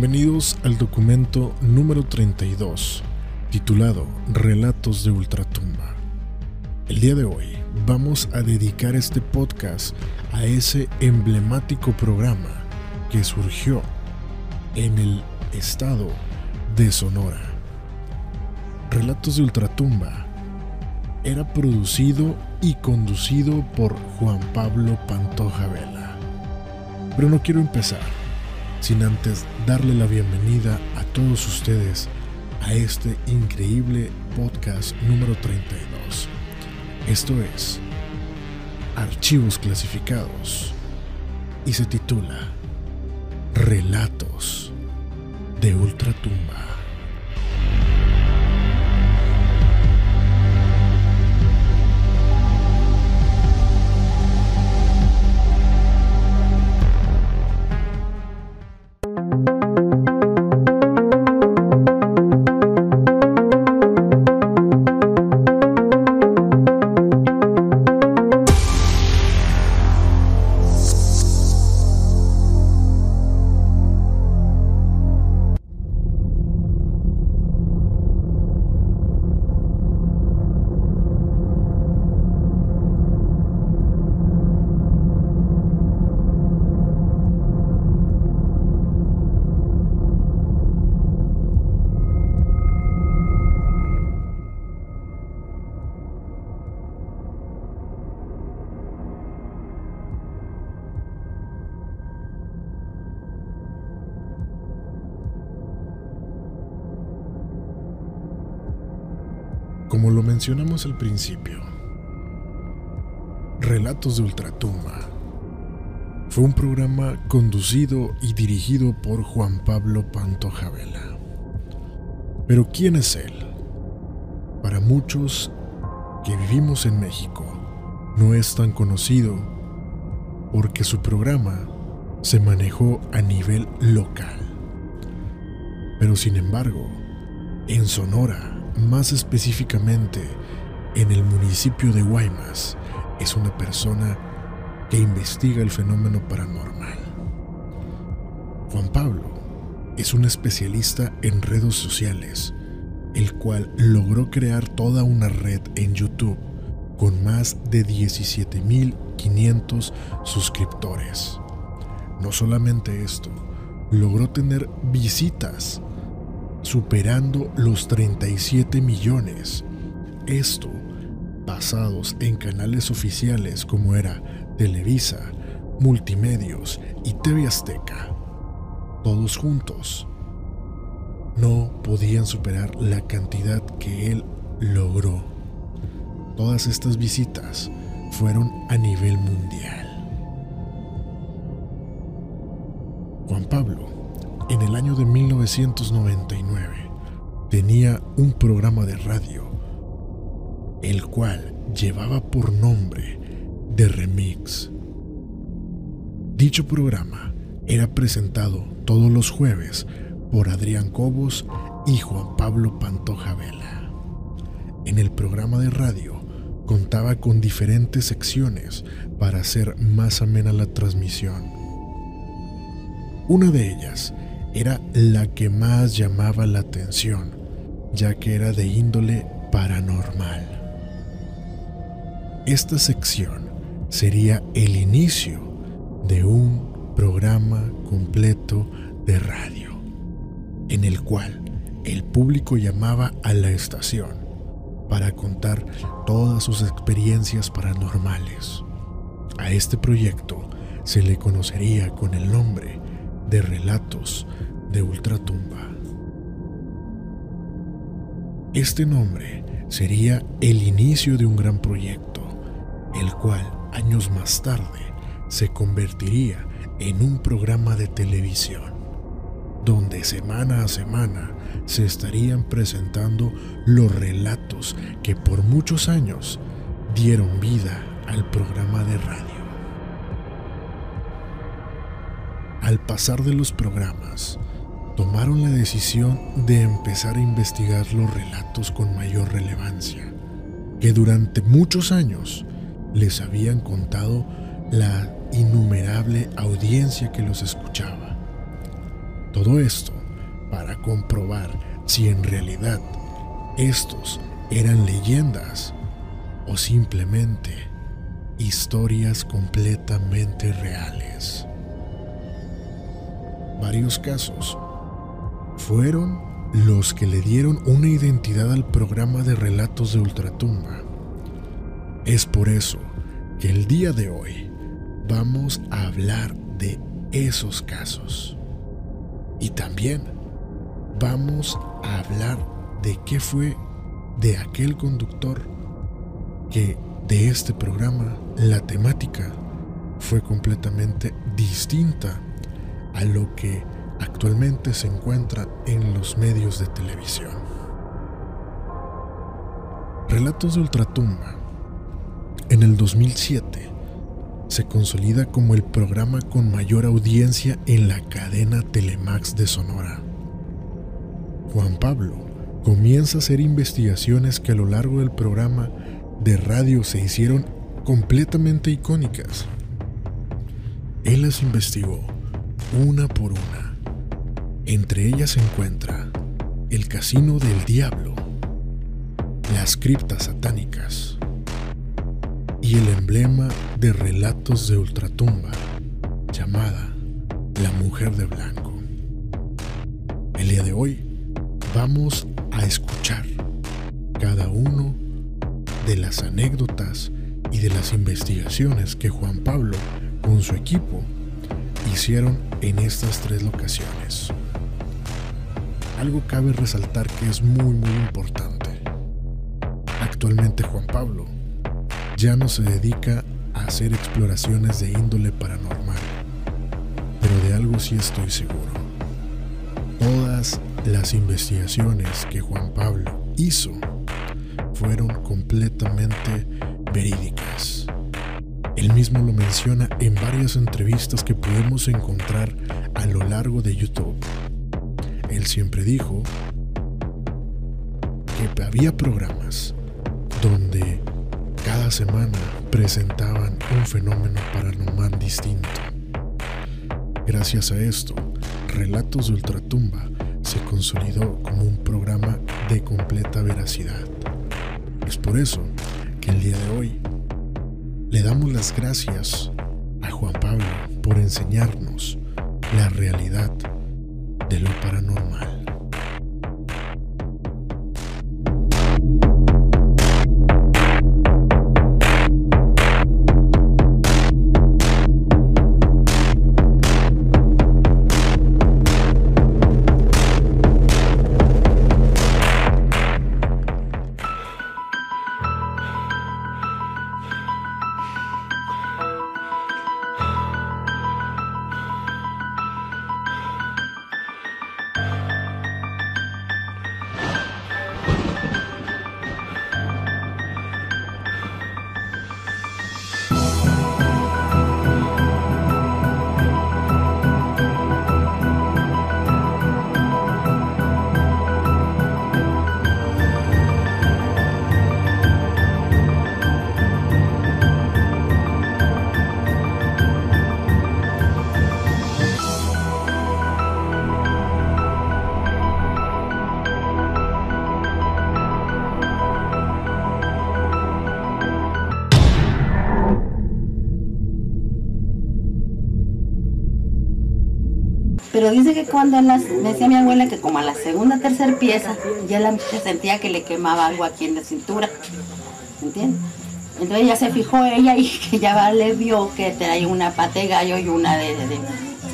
Bienvenidos al documento número 32, titulado Relatos de Ultratumba. El día de hoy vamos a dedicar este podcast a ese emblemático programa que surgió en el estado de Sonora. Relatos de Ultratumba era producido y conducido por Juan Pablo Pantoja Vela. Pero no quiero empezar sin antes darle la bienvenida a todos ustedes a este increíble podcast número 32. Esto es Archivos Clasificados y se titula Relatos de Ultratumba. Como lo mencionamos al principio, Relatos de Ultratumba fue un programa conducido y dirigido por Juan Pablo Pantoja Vela. Pero ¿quién es él? Para muchos que vivimos en México, no es tan conocido porque su programa se manejó a nivel local. Pero sin embargo, en Sonora, más específicamente en el municipio de Guaymas, es una persona que investiga el fenómeno paranormal. Juan Pablo es un especialista en redes sociales, el cual logró crear toda una red en YouTube con más de 17.500 suscriptores. No solamente esto, logró tener visitas superando los 37 millones. Esto basados en canales oficiales como era Televisa, Multimedios y TV Azteca. Todos juntos no podían superar la cantidad que él logró. Todas estas visitas fueron a nivel mundial. Juan Pablo en el año de 1999 tenía un programa de radio, el cual llevaba por nombre The Remix. Dicho programa era presentado todos los jueves por Adrián Cobos y Juan Pablo Pantoja Vela. En el programa de radio contaba con diferentes secciones para hacer más amena la transmisión. Una de ellas era la que más llamaba la atención, ya que era de índole paranormal. Esta sección sería el inicio de un programa completo de radio, en el cual el público llamaba a la estación para contar todas sus experiencias paranormales. A este proyecto se le conocería con el nombre de Relatos de Ultratumba. Este nombre sería el inicio de un gran proyecto, el cual años más tarde se convertiría en un programa de televisión, donde semana a semana se estarían presentando los relatos que por muchos años dieron vida al programa de radio. Al pasar de los programas, tomaron la decisión de empezar a investigar los relatos con mayor relevancia, que durante muchos años les habían contado la innumerable audiencia que los escuchaba. Todo esto para comprobar si en realidad estos eran leyendas o simplemente historias completamente reales. Varios casos fueron los que le dieron una identidad al programa de relatos de Ultratumba. Es por eso que el día de hoy vamos a hablar de esos casos. Y también vamos a hablar de qué fue de aquel conductor que de este programa la temática fue completamente distinta a lo que actualmente se encuentra en los medios de televisión. Relatos de Ultratumba. En el 2007 se consolida como el programa con mayor audiencia en la cadena Telemax de Sonora. Juan Pablo comienza a hacer investigaciones que a lo largo del programa de radio se hicieron completamente icónicas. Él las investigó una por una. Entre ellas se encuentra el Casino del Diablo, las criptas satánicas y el emblema de relatos de ultratumba llamada La Mujer de Blanco. El día de hoy vamos a escuchar cada uno de las anécdotas y de las investigaciones que Juan Pablo con su equipo hicieron en estas tres locaciones. Algo cabe resaltar que es muy muy importante. Actualmente Juan Pablo ya no se dedica a hacer exploraciones de índole paranormal, pero de algo sí estoy seguro. Todas las investigaciones que Juan Pablo hizo fueron completamente verídicas. Él mismo lo menciona en varias entrevistas que podemos encontrar a lo largo de YouTube. Él siempre dijo que había programas donde cada semana presentaban un fenómeno paranormal distinto. Gracias a esto, Relatos de Ultratumba se consolidó como un programa de completa veracidad. Es por eso que el día de hoy le damos las gracias a Juan Pablo por enseñarnos la realidad de lo paranormal. Que cuando las, me decía mi abuela que como a la segunda tercera pieza, ya la muchacha sentía que le quemaba algo aquí en la cintura. ¿Entiendes? Entonces ya se fijó ella y que ya le vio que traía una pata de gallo y una de, de,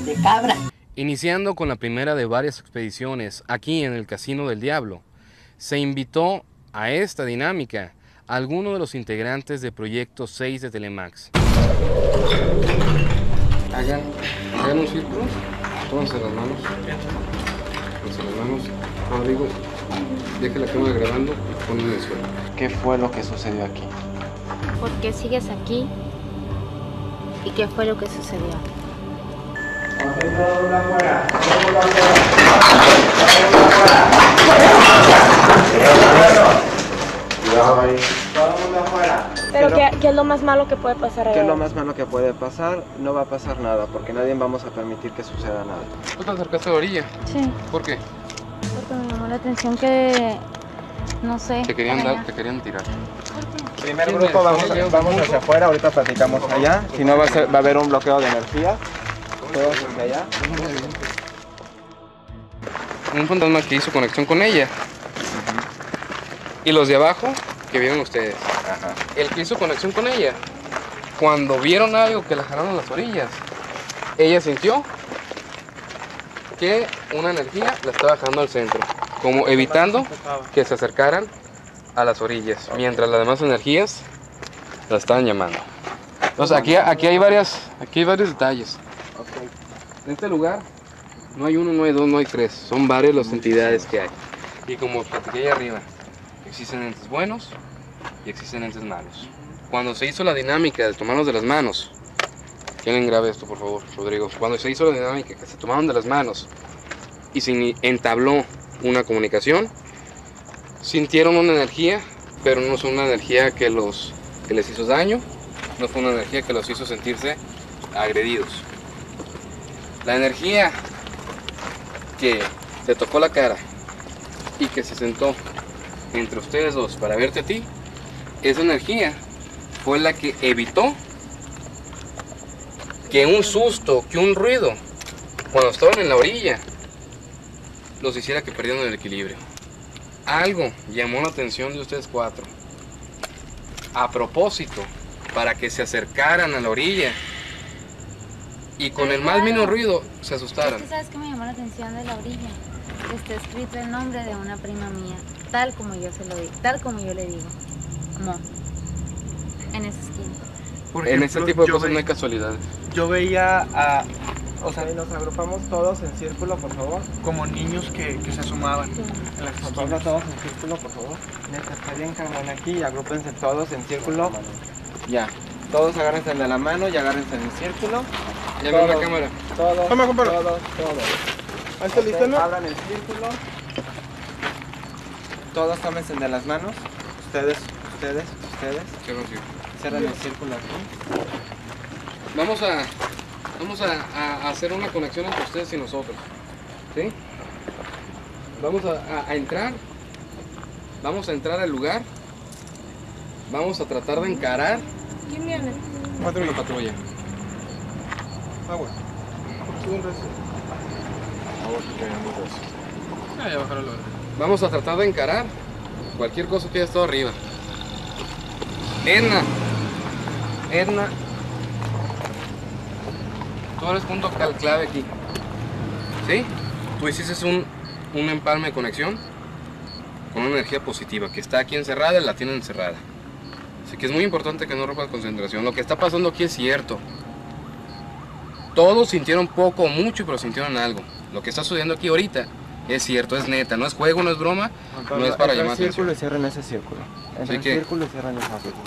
de cabra. Iniciando con la primera de varias expediciones aquí en el Casino del Diablo, se invitó a esta dinámica a alguno de los integrantes de Proyecto 6 de Telemax. Hagan, hagan un círculo. Pónganse las manos. Pónganse las manos. Rodrigo, deje la cámara grabando y ponle en el suelo. ¿Qué fue lo que sucedió aquí? ¿Por qué sigues aquí? ¿Y qué fue lo que sucedió? Cuidado ahí. Todo el mundo afuera. Pero ¿Qué, ¿qué, es lo más malo que puede pasar ahí? qué es lo más malo que puede pasar? No va a pasar nada, porque nadie vamos a permitir que suceda nada. ¿Tú te acercaste a la orilla? Sí, ¿Por qué? porque me llamó la atención que, no sé. Te querían dar, te querían tirar. Primer ¿Quién grupo, vamos, ¿Ella? vamos hacia afuera, ahorita platicamos allá. Si no, va a, ser- va a haber un bloqueo de energía. Todos hacia allá. Un fantasma que hizo conexión con ella. Y los de abajo, que vieron ustedes. Ajá. El que hizo conexión con ella, cuando vieron algo que la jalaron las orillas, ella sintió que una energía la estaba bajando al centro, como evitando que se acercaran a las orillas, mientras las demás energías la estaban llamando. Entonces aquí, aquí hay varias, aquí hay varios detalles. En este lugar no hay uno, no hay dos, no hay tres, son varias las entidades que hay. Y como platiqué ahí arriba, existen entes buenos y existen entes malos. Cuando se hizo la dinámica de tomarnos de las manos, ¿quién grave esto por favor, Rodrigo? Cuando se hizo la dinámica que se tomaron de las manos y se entabló una comunicación, sintieron una energía, pero no es una energía que, los, que les hizo daño, no fue una energía que los hizo sentirse agredidos. La energía que te tocó la cara y que se sentó entre ustedes dos para verte a ti, esa energía fue la que evitó que un susto, que un ruido, cuando estaban en la orilla, los hiciera que perdieran el equilibrio. Algo llamó la atención de ustedes cuatro. A propósito, para que se acercaran a la orilla y con el más mínimo ruido se asustaran. Es sabes que me llamó la atención de la orilla. Está escrito el nombre de una prima mía, tal como yo se lo digo, tal como yo le digo. Mo. En esa esquina. Por En ejemplo, este tipo de cosas no hay casualidades. Yo veía a, O sea, nos agrupamos todos en círculo, por favor. como niños que, que se asomaban en las esquinas. todos en círculo, por favor. Neta, está bien cabrón aquí y agrúpense todos en círculo. Ya. Todos agárrense de la mano y agárrense en el círculo. Ya veo la cámara. Todos, Toma, compadre. todos, todos. ¿Ahí está listo, no? Abran el círculo. Todos tómense de las manos. Ustedes, ustedes, ustedes. Cierran el círculo aquí. Vamos a, vamos a, a hacer una conexión entre ustedes y nosotros. ¿Sí? Vamos a, a- a entrar. Vamos a entrar al lugar. Vamos a tratar de encarar ¿Quién viene? una patrulla. Ah, ya bajaron la Vamos a tratar de encarar cualquier cosa que haya estado arriba. Edna. Edna. Tú eres punto cal- clave aquí. ¿Sí? Tú hiciste un, un empalme de conexión con una energía positiva que está aquí encerrada y la tienen encerrada. Así que es muy importante que no rompas concentración. Lo que está pasando aquí es cierto. Todos sintieron poco o mucho, pero sintieron algo. Lo que está sucediendo aquí ahorita es cierto, es neta, no es juego, no es broma, no es para llamar el círculo atención. y cierren ese círculo. Entra que- círculo y cierren ese círculo.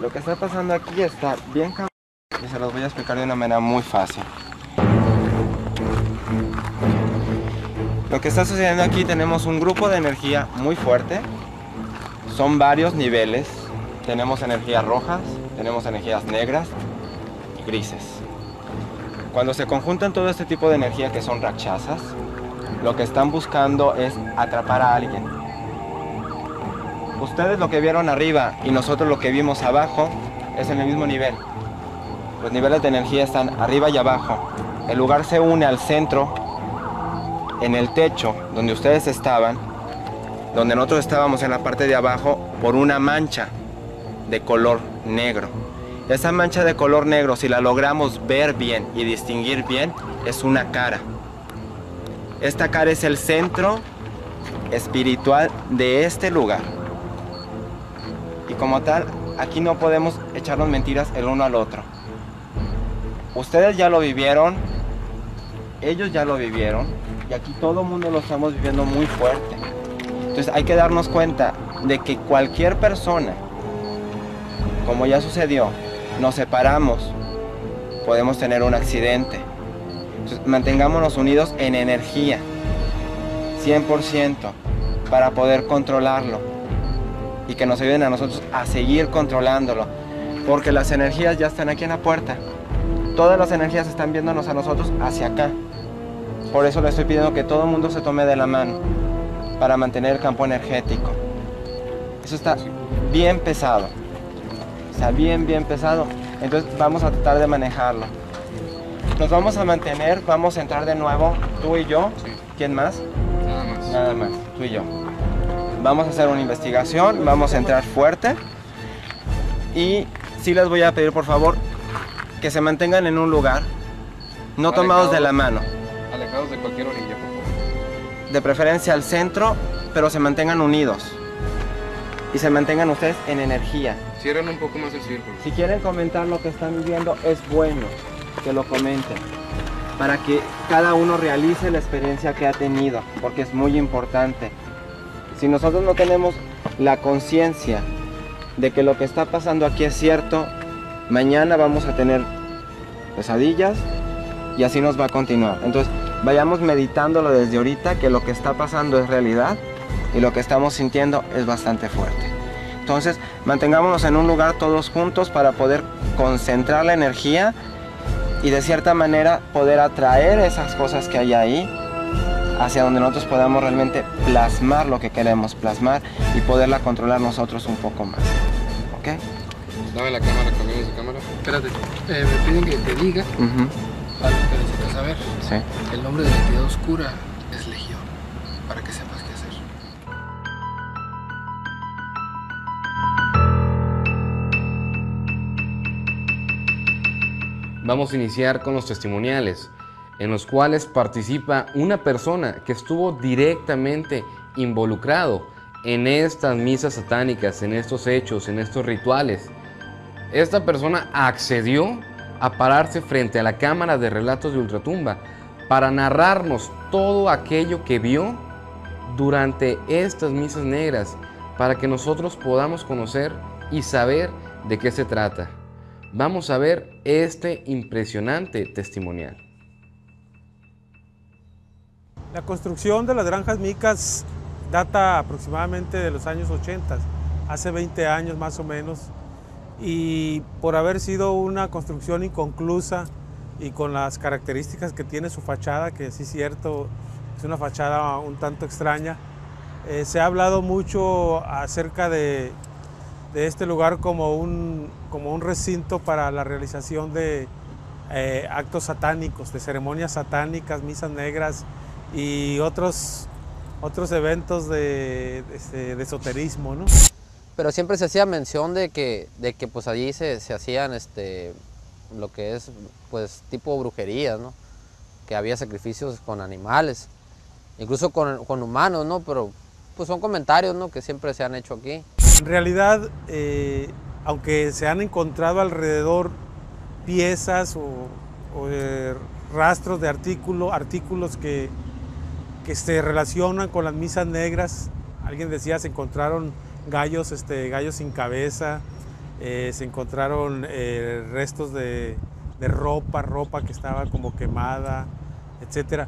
Lo que está pasando aquí está bien cabrón y se los voy a explicar de una manera muy fácil. Lo que está sucediendo aquí tenemos un grupo de energía muy fuerte. Son varios niveles. Tenemos energías rojas, tenemos energías negras y grises. Cuando se conjuntan todo este tipo de energía que son rachazas, lo que están buscando es atrapar a alguien. Ustedes lo que vieron arriba y nosotros lo que vimos abajo es en el mismo nivel. Los niveles de energía están arriba y abajo. El lugar se une al centro, en el techo donde ustedes estaban, donde nosotros estábamos en la parte de abajo, por una mancha de color negro. Esa mancha de color negro, si la logramos ver bien y distinguir bien, es una cara. Esta cara es el centro espiritual de este lugar. Y como tal, aquí no podemos echarnos mentiras el uno al otro. Ustedes ya lo vivieron, ellos ya lo vivieron, y aquí todo el mundo lo estamos viviendo muy fuerte. Entonces hay que darnos cuenta de que cualquier persona, como ya sucedió, nos separamos, podemos tener un accidente. Entonces, mantengámonos unidos en energía, 100%. para poder controlarlo y que nos ayuden a nosotros a seguir controlándolo, porque las energías ya están aquí en la puerta. Todas las energías están viéndonos a nosotros hacia acá. Por eso le estoy pidiendo que todo el mundo se tome de la mano para mantener el campo energético. Eso está bien pesado. Está bien, bien pesado. Entonces vamos a tratar de manejarlo. Nos vamos a mantener, vamos a entrar de nuevo, tú y yo. ¿Quién más? Nada más. Nada más, tú y yo. Vamos a hacer una investigación, vamos a entrar fuerte. Y sí les voy a pedir por favor que se mantengan en un lugar, no tomados de la mano. Alejados de cualquier orilla, por favor. De preferencia al centro, pero se mantengan unidos. Y se mantengan ustedes en energía. Cierren un poco más el círculo. Si quieren comentar lo que están viviendo, es bueno que lo comenten. Para que cada uno realice la experiencia que ha tenido, porque es muy importante. Si nosotros no tenemos la conciencia de que lo que está pasando aquí es cierto, mañana vamos a tener pesadillas y así nos va a continuar. Entonces, vayamos meditándolo desde ahorita que lo que está pasando es realidad y lo que estamos sintiendo es bastante fuerte. Entonces, mantengámonos en un lugar todos juntos para poder concentrar la energía y de cierta manera poder atraer esas cosas que hay ahí hacia donde nosotros podamos realmente plasmar lo que queremos plasmar y poderla controlar nosotros un poco más. ¿Ok? Dame la cámara, cambiamos de cámara. Espérate, eh, me piden que te diga algo que necesitas saber. Sí. El nombre de la entidad oscura es Legión, Vamos a iniciar con los testimoniales, en los cuales participa una persona que estuvo directamente involucrado en estas misas satánicas, en estos hechos, en estos rituales. Esta persona accedió a pararse frente a la cámara de relatos de Ultratumba para narrarnos todo aquello que vio durante estas misas negras, para que nosotros podamos conocer y saber de qué se trata. Vamos a ver este impresionante testimonial. La construcción de las granjas micas data aproximadamente de los años 80, hace 20 años más o menos, y por haber sido una construcción inconclusa y con las características que tiene su fachada, que sí es cierto, es una fachada un tanto extraña, eh, se ha hablado mucho acerca de, de este lugar como un, como un recinto para la realización de eh, actos satánicos, de ceremonias satánicas, misas negras y otros, otros eventos de, de, de esoterismo. ¿no? Pero siempre se hacía mención de que, de que pues allí se, se hacían este, lo que es pues tipo brujería, ¿no? Que había sacrificios con animales, incluso con, con humanos, ¿no? Pero pues son comentarios, ¿no? Que siempre se han hecho aquí. En realidad, eh, aunque se han encontrado alrededor piezas o, eh, rastros de artículo, artículos que, que se relacionan con las misas negras, alguien decía se encontraron gallos, este, gallos sin cabeza, eh, se encontraron restos de, de, ropa, ropa que estaba como quemada, etc.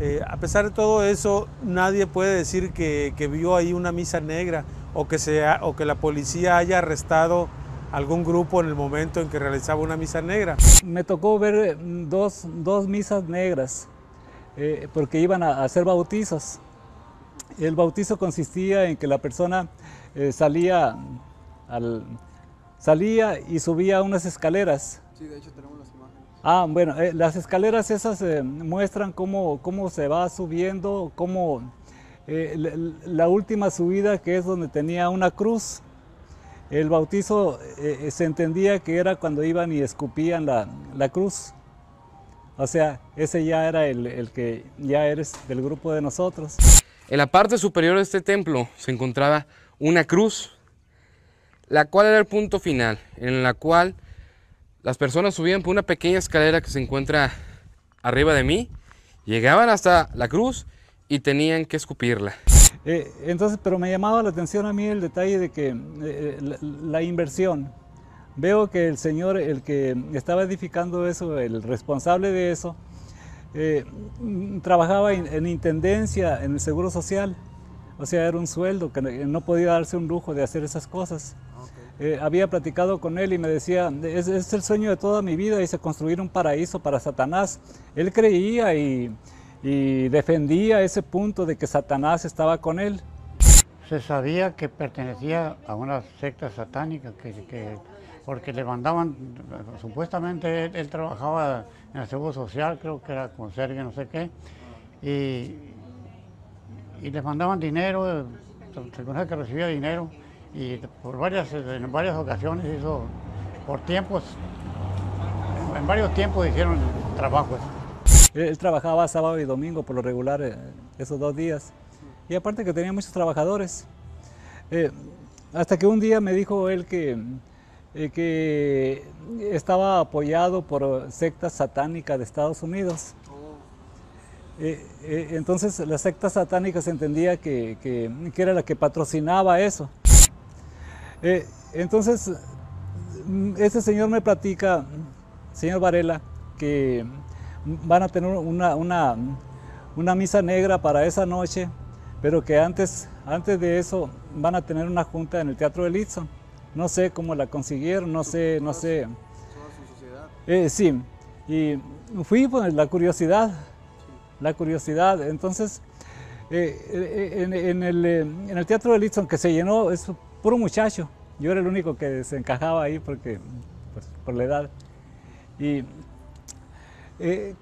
Eh, a pesar de todo eso, nadie puede decir que, que vio ahí una misa negra o que, sea, o que la policía haya arrestado algún grupo en el momento en que realizaba una misa negra. Me tocó ver dos, dos misas negras eh, porque iban a hacer bautizos. El bautizo consistía en que la persona eh, salía, al, salía y subía unas escaleras. Sí, de hecho tenemos las imágenes. Ah, bueno, eh, las escaleras esas eh, muestran cómo, cómo se va subiendo, cómo la, la, última subida que es donde tenía una cruz. El bautizo se entendía que era cuando iban y escupían la, la cruz. O sea, ese ya era el, el, que ya eres del grupo de nosotros. En la parte superior de este templo se encontraba una cruz, la cual era el punto final, en la cual las personas subían por una pequeña escalera que se encuentra arriba de mí, llegaban hasta la cruz y tenían que escupirla. Eh, entonces, pero me llamaba la atención a mí el detalle de que eh, la, la inversión, veo que el señor, el que estaba edificando eso, el responsable de eso, eh, trabajaba en, en, intendencia, en el Seguro Social. o sea, era un sueldo, que no podía darse un lujo de hacer esas cosas. Eh, había platicado con él y me decía, es, es, el sueño de toda mi vida, dice, construir un paraíso para Satanás. Él creía y, y defendía ese punto de que Satanás estaba con él. Se sabía que pertenecía a una secta satánica, que, que porque le mandaban, supuestamente él, trabajaba en el Seguro Social, creo que era con Sergio, no sé qué, y, y les mandaban dinero, se conoce que recibía dinero, y por varias, en varias ocasiones hizo, por tiempos, en varios tiempos hicieron trabajo. Él, trabajaba sábado y domingo por lo regular, eh, esos dos días, y aparte que tenía muchos trabajadores. Eh, hasta que un día me dijo él que, eh, que estaba apoyado por sectas satánicas de Estados Unidos. entonces la secta satánica se entendía que, que, era la que patrocinaba eso. Entonces, mm, este señor me platica, señor Varela, que van a tener una, una, misa negra para esa noche, pero que antes, antes de eso van a tener una junta en el Teatro de Litson. No sé cómo la consiguieron, no sé, no sé. Eh, sí, y fui por la curiosidad, la curiosidad. Entonces, eh, en, el, en, el, Teatro que se llenó, es puro muchacho. Yo era el único que se encajaba ahí porque, pues, por la edad. Y eh,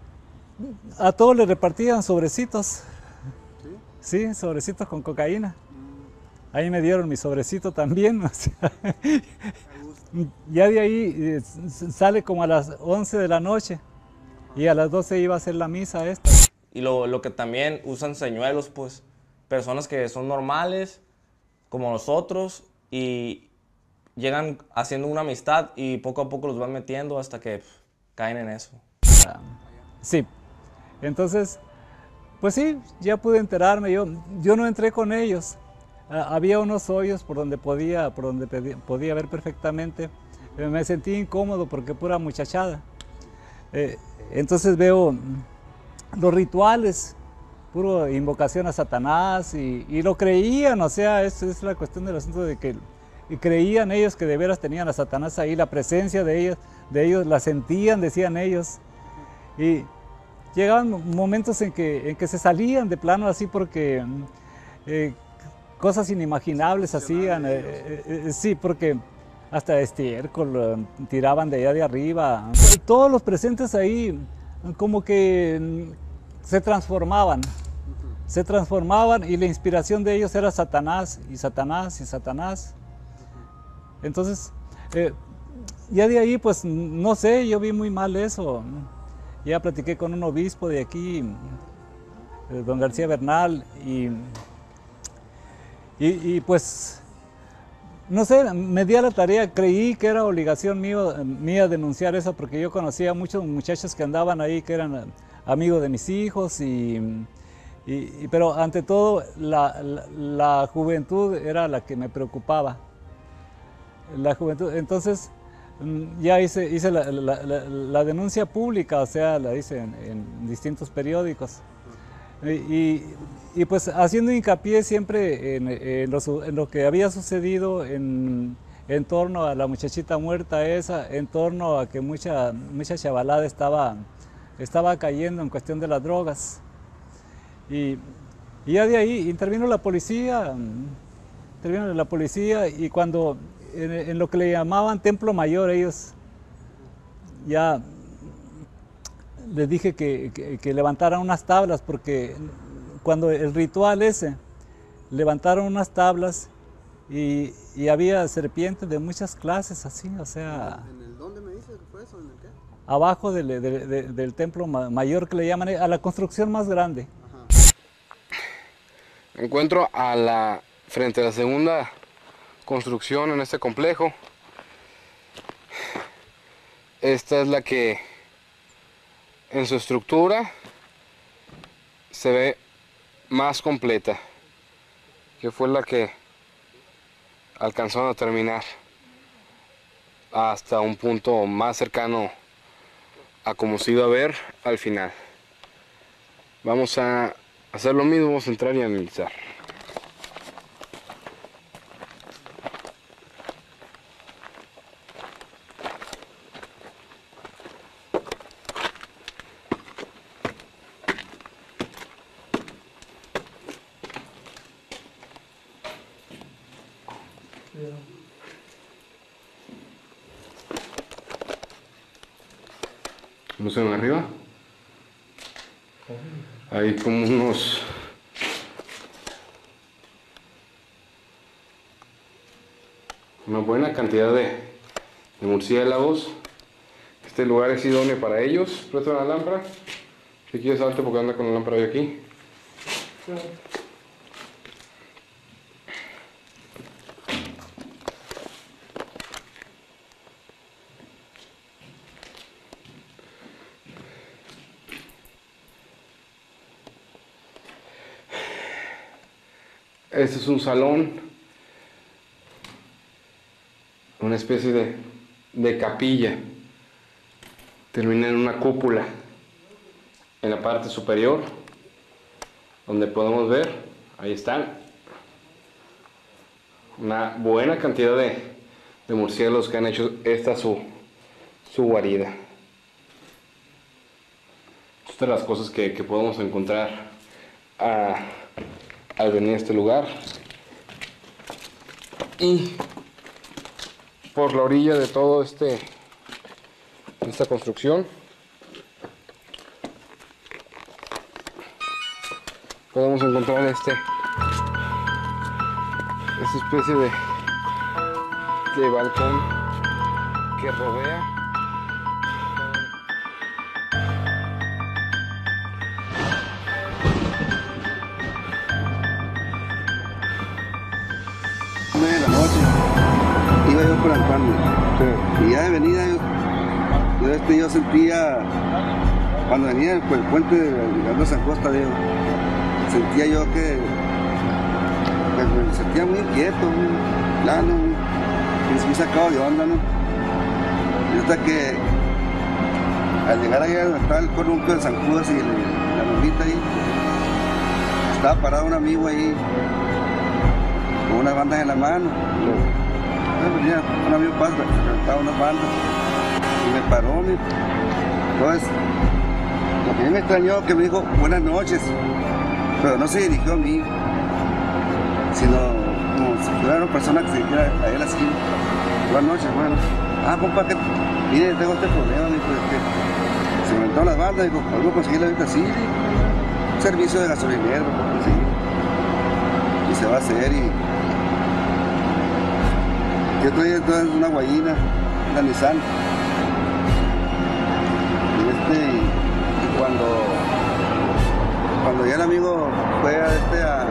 a todos les repartían sobrecitos. ¿Sí? sobrecitos con cocaína. Mm. Ahí me dieron mi sobrecito también. ya de ahí eh, sale como a las 11 de la noche y a las 12 iba a hacer la misa esta. Y lo, lo que también usan señuelos, pues, personas que son normales, como nosotros, y llegan haciendo una amistad y poco a poco los van metiendo hasta que caen en eso. Sí, entonces, pues sí, ya pude enterarme, yo, yo no entré con ellos. había unos hoyos por donde podía, por donde podía ver perfectamente. Eh, me sentí incómodo porque pura muchachada. Eh, entonces veo los rituales, puro invocación a Satanás y, lo creían, o sea, esa es la cuestión del asunto de que creían ellos que de veras tenían a Satanás ahí, la presencia de ellos, de ellos la sentían, decían ellos. Y llegaban momentos en que, en que se salían de plano así porque eh, cosas inimaginables hacían, eh, eh, sí, porque hasta estiércol tiraban de allá de arriba. Todos los presentes ahí como que se transformaban, se transformaban y la inspiración de ellos era Satanás y Satanás y Satanás. Entonces, eh, ya de ahí, pues no sé, yo vi muy mal eso. Ya platiqué con un obispo de aquí, eh, don García Bernal, y, y, pues, no sé, me di a la tarea, creí que era obligación mía denunciar eso, porque yo conocía a muchos muchachos que andaban ahí, que eran amigos de mis hijos, y, pero ante todo la, juventud era la que me preocupaba. La juventud, entonces ya hice, hice la, denuncia pública, o sea, la hice en, distintos periódicos. Y, pues haciendo hincapié siempre en, lo, que había sucedido en, torno a la muchachita muerta esa, en torno a que mucha, mucha chavalada estaba estaba cayendo en cuestión de las drogas. Y, ya de ahí intervino la policía, intervino la policía y cuando en, lo que le llamaban Templo Mayor ellos ya les dije que, que, levantaran unas tablas porque cuando el ritual ese levantaron unas tablas y, y había serpientes de muchas clases así, o sea... ¿En el dónde me dices que fue eso? ¿En el qué? abajo del, templo mayor que le llaman, a la construcción más grande. encuentro a la, frente a la segunda construcción en este complejo. Esta es la que en su estructura se ve más completa, que fue la que alcanzó a terminar hasta un punto más cercano a como se iba a ver al final. Vamos a hacer lo mismo, vamos a entrar y analizar. ¿No se ven arriba? Hay como unos... Una buena cantidad de, de murciélagos. Este lugar es idóneo para ellos. Presta la lámpara. Si quieres salte porque anda con la lámpara hoy aquí. Este es un salón, una especie de, capilla. Termina en una cúpula en la parte superior, donde podemos ver, ahí están, una buena cantidad de, murciélagos que han hecho esta su, guarida. Estas las cosas que, podemos encontrar a- al venir a este lugar. Y por la orilla de todo este esta construcción podemos encontrar este esta especie de de balcón que rodea y ya de venida yo, yo, este, yo sentía cuando venía por el puente de llegando a San Costa sentía yo que pues, me sentía muy inquieto muy plano muy, muy sacado de onda ¿no? y hasta que al llegar allá donde estaba el corrupto de San Judas y la bombita ahí estaba parado un amigo ahí con unas bandas en la mano. Entonces venía un pasa, se cantaba unas bandas y me paró. me- Entonces, lo que me extrañó que me dijo buenas noches, pero no se dirigió a mí, sino como si fuera una persona que se dirigiera a él así. Buenas noches, bueno. Ah, compa, que mire, tengo este problema, dijo, que se me las bandas, digo, ¿podemos conseguirla ahorita? Sí, dijo, un servicio de gasolinero, conseguir y se va a hacer y yo traía entonces una guayina, una Nissan y este y cuando cuando ya el amigo fue a este a,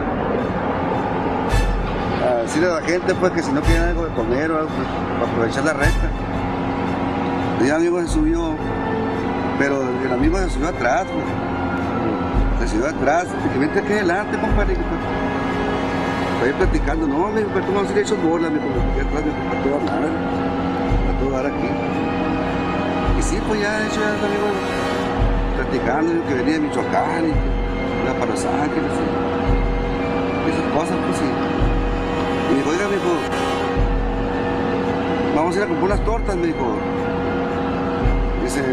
a decirle a la gente pues que si no querían algo de comer o algo pues, para aprovechar la recta y el amigo se subió pero el amigo se subió atrás pues. se subió atrás. Vente aquí adelante compadre Estoy ahí platicando, no, me dijo, tú no has hecho bola, me dijo, aquí atrás, me dijo, para todo dar, para todo dar aquí. Y sí, pues ya, de hecho, ya amigos platicando, que venía de Michoacán, y que para Los Ángeles, y, esas cosas, pues sí. Y me dijo, oiga, me dijo, vamos a ir a comprar unas tortas, me dijo. Dice,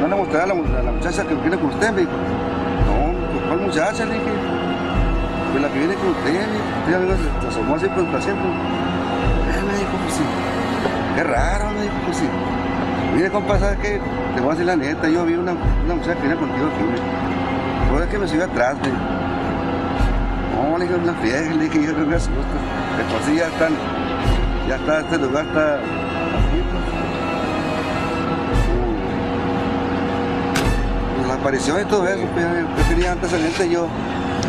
¿no le mostrará a la, a la muchacha que viene con usted? Me dijo, no, pues, ¿cuál muchacha? Le dije, pues la que viene con usted, amigo se, asomó así por el asiento. Eh, me dijo, pues sí, qué raro, me dijo, pues sí. Mire, compa, ¿sabes qué? Te voy a decir la neta, yo vi una, una muchacha que viene contigo aquí, me es que me subió atrás, me. No, le dije, una friega, le dije, yo no me asusto. De por sí ya están, ya está, este lugar está así, pues. Pues, la aparición y todo eso, pues, yo tenía antecedentes yo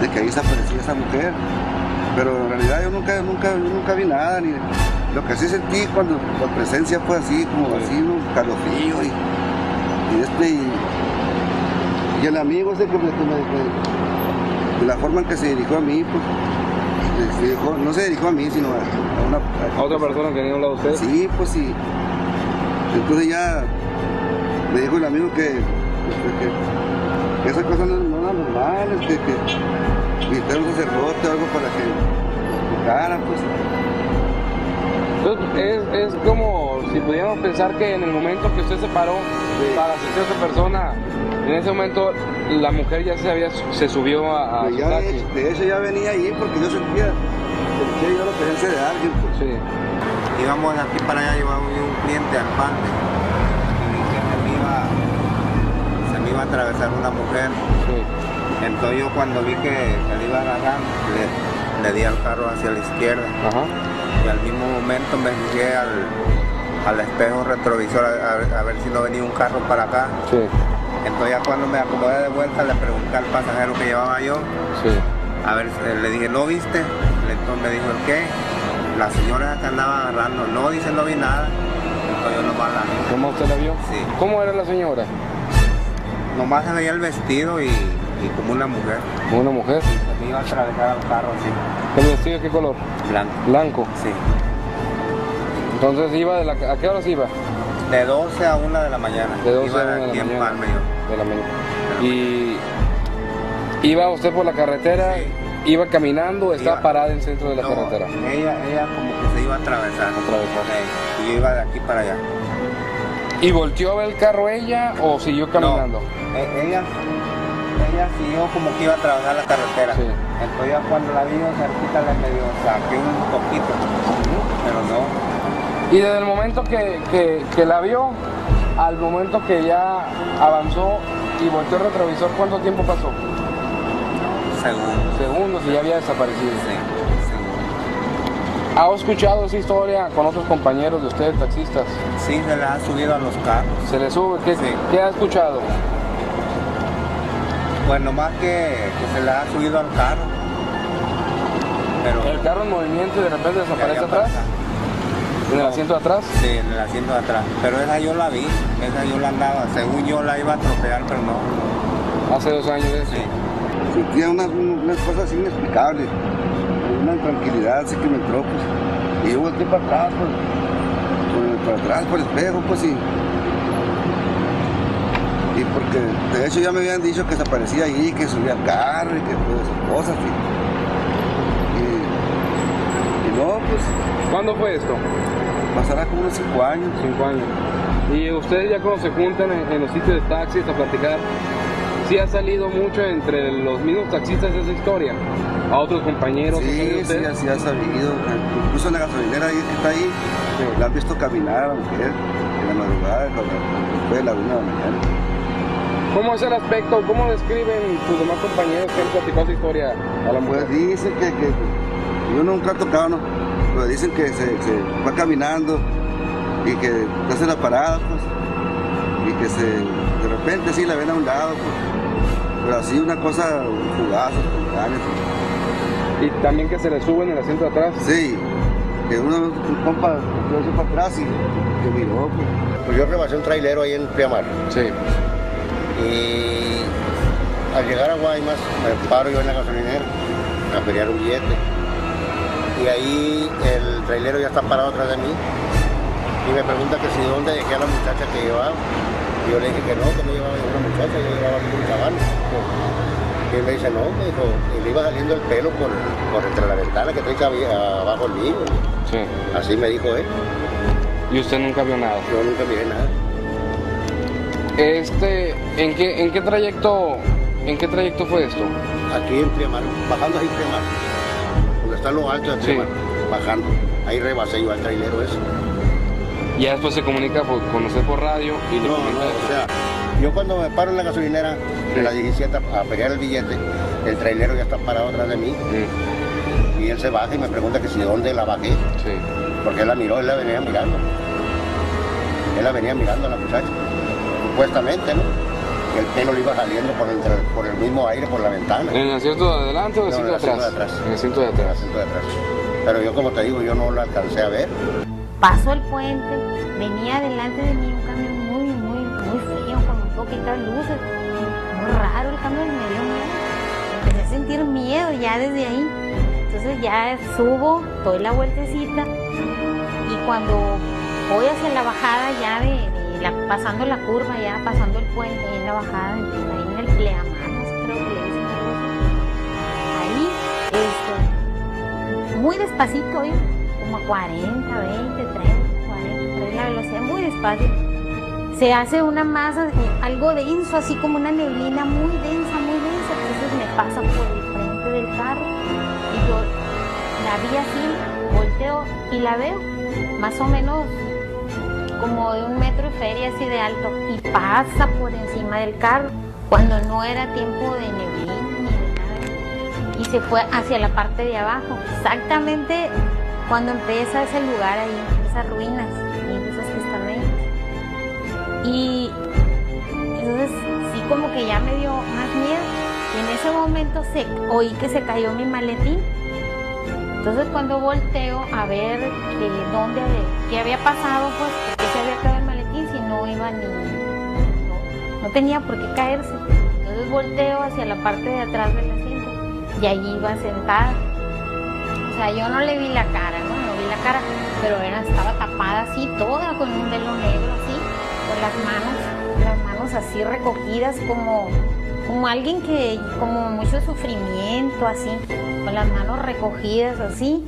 de que ahí se aparecía esa mujer, pero en realidad yo nunca, nunca, yo nunca vi nada, ni lo que sí sentí cuando la presencia fue así, como así, un calofrío y, y este, y, y el amigo ese que me, que me- que- de la forma en que se dirigió a mí, pues, se dirigió- no se dirigió a mí, sino a, una... ¿A otra persona que venía a un lado de usted? Sí, pues sí. Entonces ya me dijo el amigo que, pues, que, que esas cosas no, eran normales, que, que necesitaba un sacerdote o algo para que tocara, pues. Entonces, es, es como si pudiéramos pensar que en el momento que usted se paró para asistir a esa persona, en ese momento la mujer ya se había se subió a, a Pues su ya de, de hecho ya venía ahí porque yo sentía, que yo la presencia de alguien. Pues. Sí. Íbamos de aquí para allá, llevaba un cliente al parque y se me iba, se me iba a atravesar una mujer. Entonces yo cuando vi que le iba a agarrar, le, le di al carro hacia la izquierda. Y al mismo momento me fijé al, al espejo retrovisor a, a- a ver si no venía un carro para acá. Entonces ya cuando me acomodé de vuelta le pregunté al pasajero que llevaba yo. A ver, eh, le dije, ¿no viste? Entonces me dijo, ¿el qué? La señora que andaba agarrando, no, dice, no vi nada. Entonces yo nomás la vi. ¿Cómo usted la vio? Sí. ¿Cómo era la señora? Nomás se veía el vestido y, y como una mujer. ¿Una mujer? Se me iba a atravesar al carro así. ¿El vestido de qué color? Blanco. Blanco. Sí. Entonces iba de la... ¿A qué horas iba? De 12 a 1 de la mañana. De 12 Iba a 1 de la mañana. Palme. De la mañana. Y iba usted por la carretera, iba caminando, o estaba Iba. parada en el centro de la No, carretera. Ella, ella como que se iba a atravesar. Sí, Y yo iba de aquí para allá. ¿Y volteó a ver el carro ella o siguió caminando? E- ella, ella siguió como que iba a atravesar la carretera. Entonces ya cuando la vi cerquita le medio saqué un poquito. Pero no. Y desde el momento que, que- que la vio, al momento que ya avanzó y volteó el retrovisor, ¿cuánto tiempo pasó? Segundos. Segundos y ya había desaparecido. ¿Ha escuchado esa historia con otros compañeros de ustedes, taxistas? Sí, se le ha subido a los carros. ¿Se le sube? ¿Qué, ¿qué ha escuchado? Pues nomás que, que se le ha subido al carro. Pero ¿El carro en movimiento y de repente desaparece atrás? ¿En el asiento de atrás? Sí, en el asiento de atrás. Pero esa yo la vi, esa yo la andaba. Según yo la iba a atropellar, pero no. Hace dos años eso. Sí. Sentía unas, unas cosas inexplicables, una intranquilidad así que me entró, pues. Y yo volteé para atrás, pues, por, para atrás, por el espejo, pues, y... Y porque, de hecho, ya me habían dicho que se aparecía ahí, que subía al carro y que todas esas cosas, y... Y, y no, pues... ¿Cuándo fue esto? Pasará como unos cinco años. Cinco años. Y ustedes ya cuando se juntan en, en los sitios de taxis a platicar, ¿sí ha salido mucho entre los mismos taxistas esa historia? ¿A otros compañeros? Sí, ¿no sabe sí, así ha sabido. Incluso en la gasolinera ahí que está ahí, la han visto caminar a la mujer en la madrugada, cuando después de la una de la mañana. ¿Cómo es el aspecto? ¿Cómo describen sus demás compañeros que han platicado esa historia a la mujer? Pues dicen que, que yo nunca he tocado, ¿no? Pero dicen que se, se va caminando y que hace la parada, pues, y que se, de repente sí la ven a un lado, pues, pero así una cosa fugaz, espontánea. Y también que se le sube en el asiento de atrás. Sí, que uno, un compa, yo para atrás y que miró, pues. Pues yo rebasé un trailero ahí en Priamar. Sí. Y al llegar a Guaymas, me paro yo en la gasolinera a pelear un billete. Y ahí el trailero ya está parado atrás de mí. Y me pregunta que si dónde dejé a la muchacha que llevaba. Y yo le dije que no, que no llevaba ninguna muchacha, yo llevaba un chaval. Y él me dice, no, me dijo, y le iba saliendo el pelo por, por entre la ventana que trae abajo el niño. Sí. Así me dijo él. ¿Y usted nunca vio nada? Yo nunca miré nada. Este, ¿en qué, en qué trayecto, en qué trayecto fue esto? Aquí en Priamar, bajando ahí en Priamar. Donde está lo alto de Sí. Priamar, bajando. Ahí rebasé yo al trailero ese. Y ya después se comunica por- con usted por radio y No, no, o sea, yo cuando me paro en la gasolinera de la 17 a pelear el billete, el trailero ya está parado atrás de mí. Y él se baja y me pregunta que si de dónde la bajé. Porque él la miró, él la venía mirando. Él la venía mirando a la muchacha. Supuestamente, ¿no? Que el pelo le iba saliendo por, entre- por el mismo aire, por la ventana. ¿En el asiento de adelante o en el No, en asiento de atrás? de atrás. En el asiento de En el atrás. asiento de atrás. Pero yo, como te digo, yo no la alcancé a ver. Pasó el puente, venía delante de mí un camión muy, muy, muy frío, con muy poquitas luces. Muy raro el camión, me dio miedo. Empecé a sentir miedo ya desde ahí. Entonces ya subo, doy la vueltecita y cuando voy hacia la bajada ya de, de la- pasando la curva, ya pasando el puente, ahí en la bajada, ahí en el pleamanos, creo que le dicen. Ahí, este, muy despacito, ¿eh? como a 40, 20, 30, 40, por ahí la velocidad, muy despacio. Se hace una masa, algo denso, así como una neblina muy densa, muy densa. Entonces me pasa por el frente del carro y yo la vi así, volteo y la veo, más o menos como de un metro y feria así de alto, y pasa por encima del carro, cuando no era tiempo de neblina y se fue hacia la parte de abajo, exactamente cuando empieza ese lugar ahí, esas ruinas, y están ahí. Y entonces sí como que ya me dio más miedo. Y en ese momento se, oí que se cayó mi maletín. Entonces cuando volteo a ver dónde, qué había pasado, pues, iba ni, no, no tenía por qué caerse. Entonces volteo hacia la parte de atrás del asiento y allí iba sentada. O sea, yo no le vi la cara, ¿no? No vi la cara, pero era, estaba tapada así, toda con un velo negro así, con las manos, las manos así recogidas como, como alguien que, como mucho sufrimiento así, con las manos recogidas así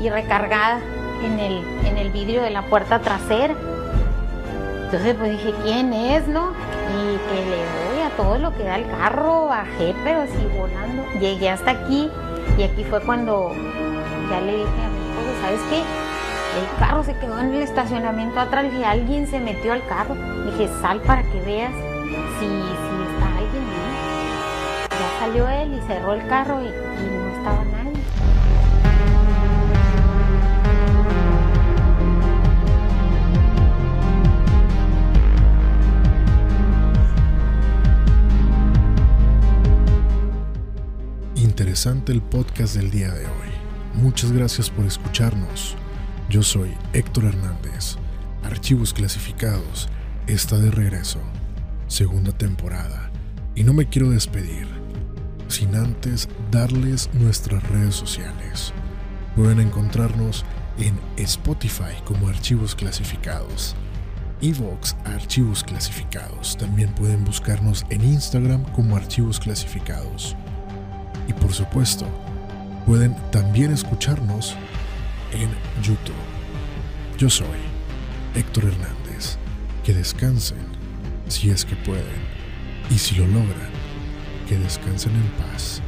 y recargada en el, en el vidrio de la puerta trasera. Entonces pues dije, ¿quién es, no? Y que le doy a todo lo que da el carro, bajé, pero así volando. Llegué hasta aquí y aquí fue cuando ya le dije a mi esposo, ¿sabes qué? El carro se quedó en el estacionamiento atrás y alguien se metió al carro. Dije, sal para que veas si, si está alguien ahí. Ya salió él y cerró el carro y, y no estaba nadie. El podcast del día de hoy. Muchas gracias por escucharnos. Yo soy Héctor Hernández. Archivos clasificados está de regreso. Segunda temporada. Y no me quiero despedir sin antes darles nuestras redes sociales. Pueden encontrarnos en Spotify como Archivos Clasificados. Evox Archivos Clasificados. También pueden buscarnos en Instagram como Archivos Clasificados. Y por supuesto, pueden también escucharnos en YouTube. Yo soy Héctor Hernández. Que descansen si es que pueden. Y si lo logran, que descansen en paz.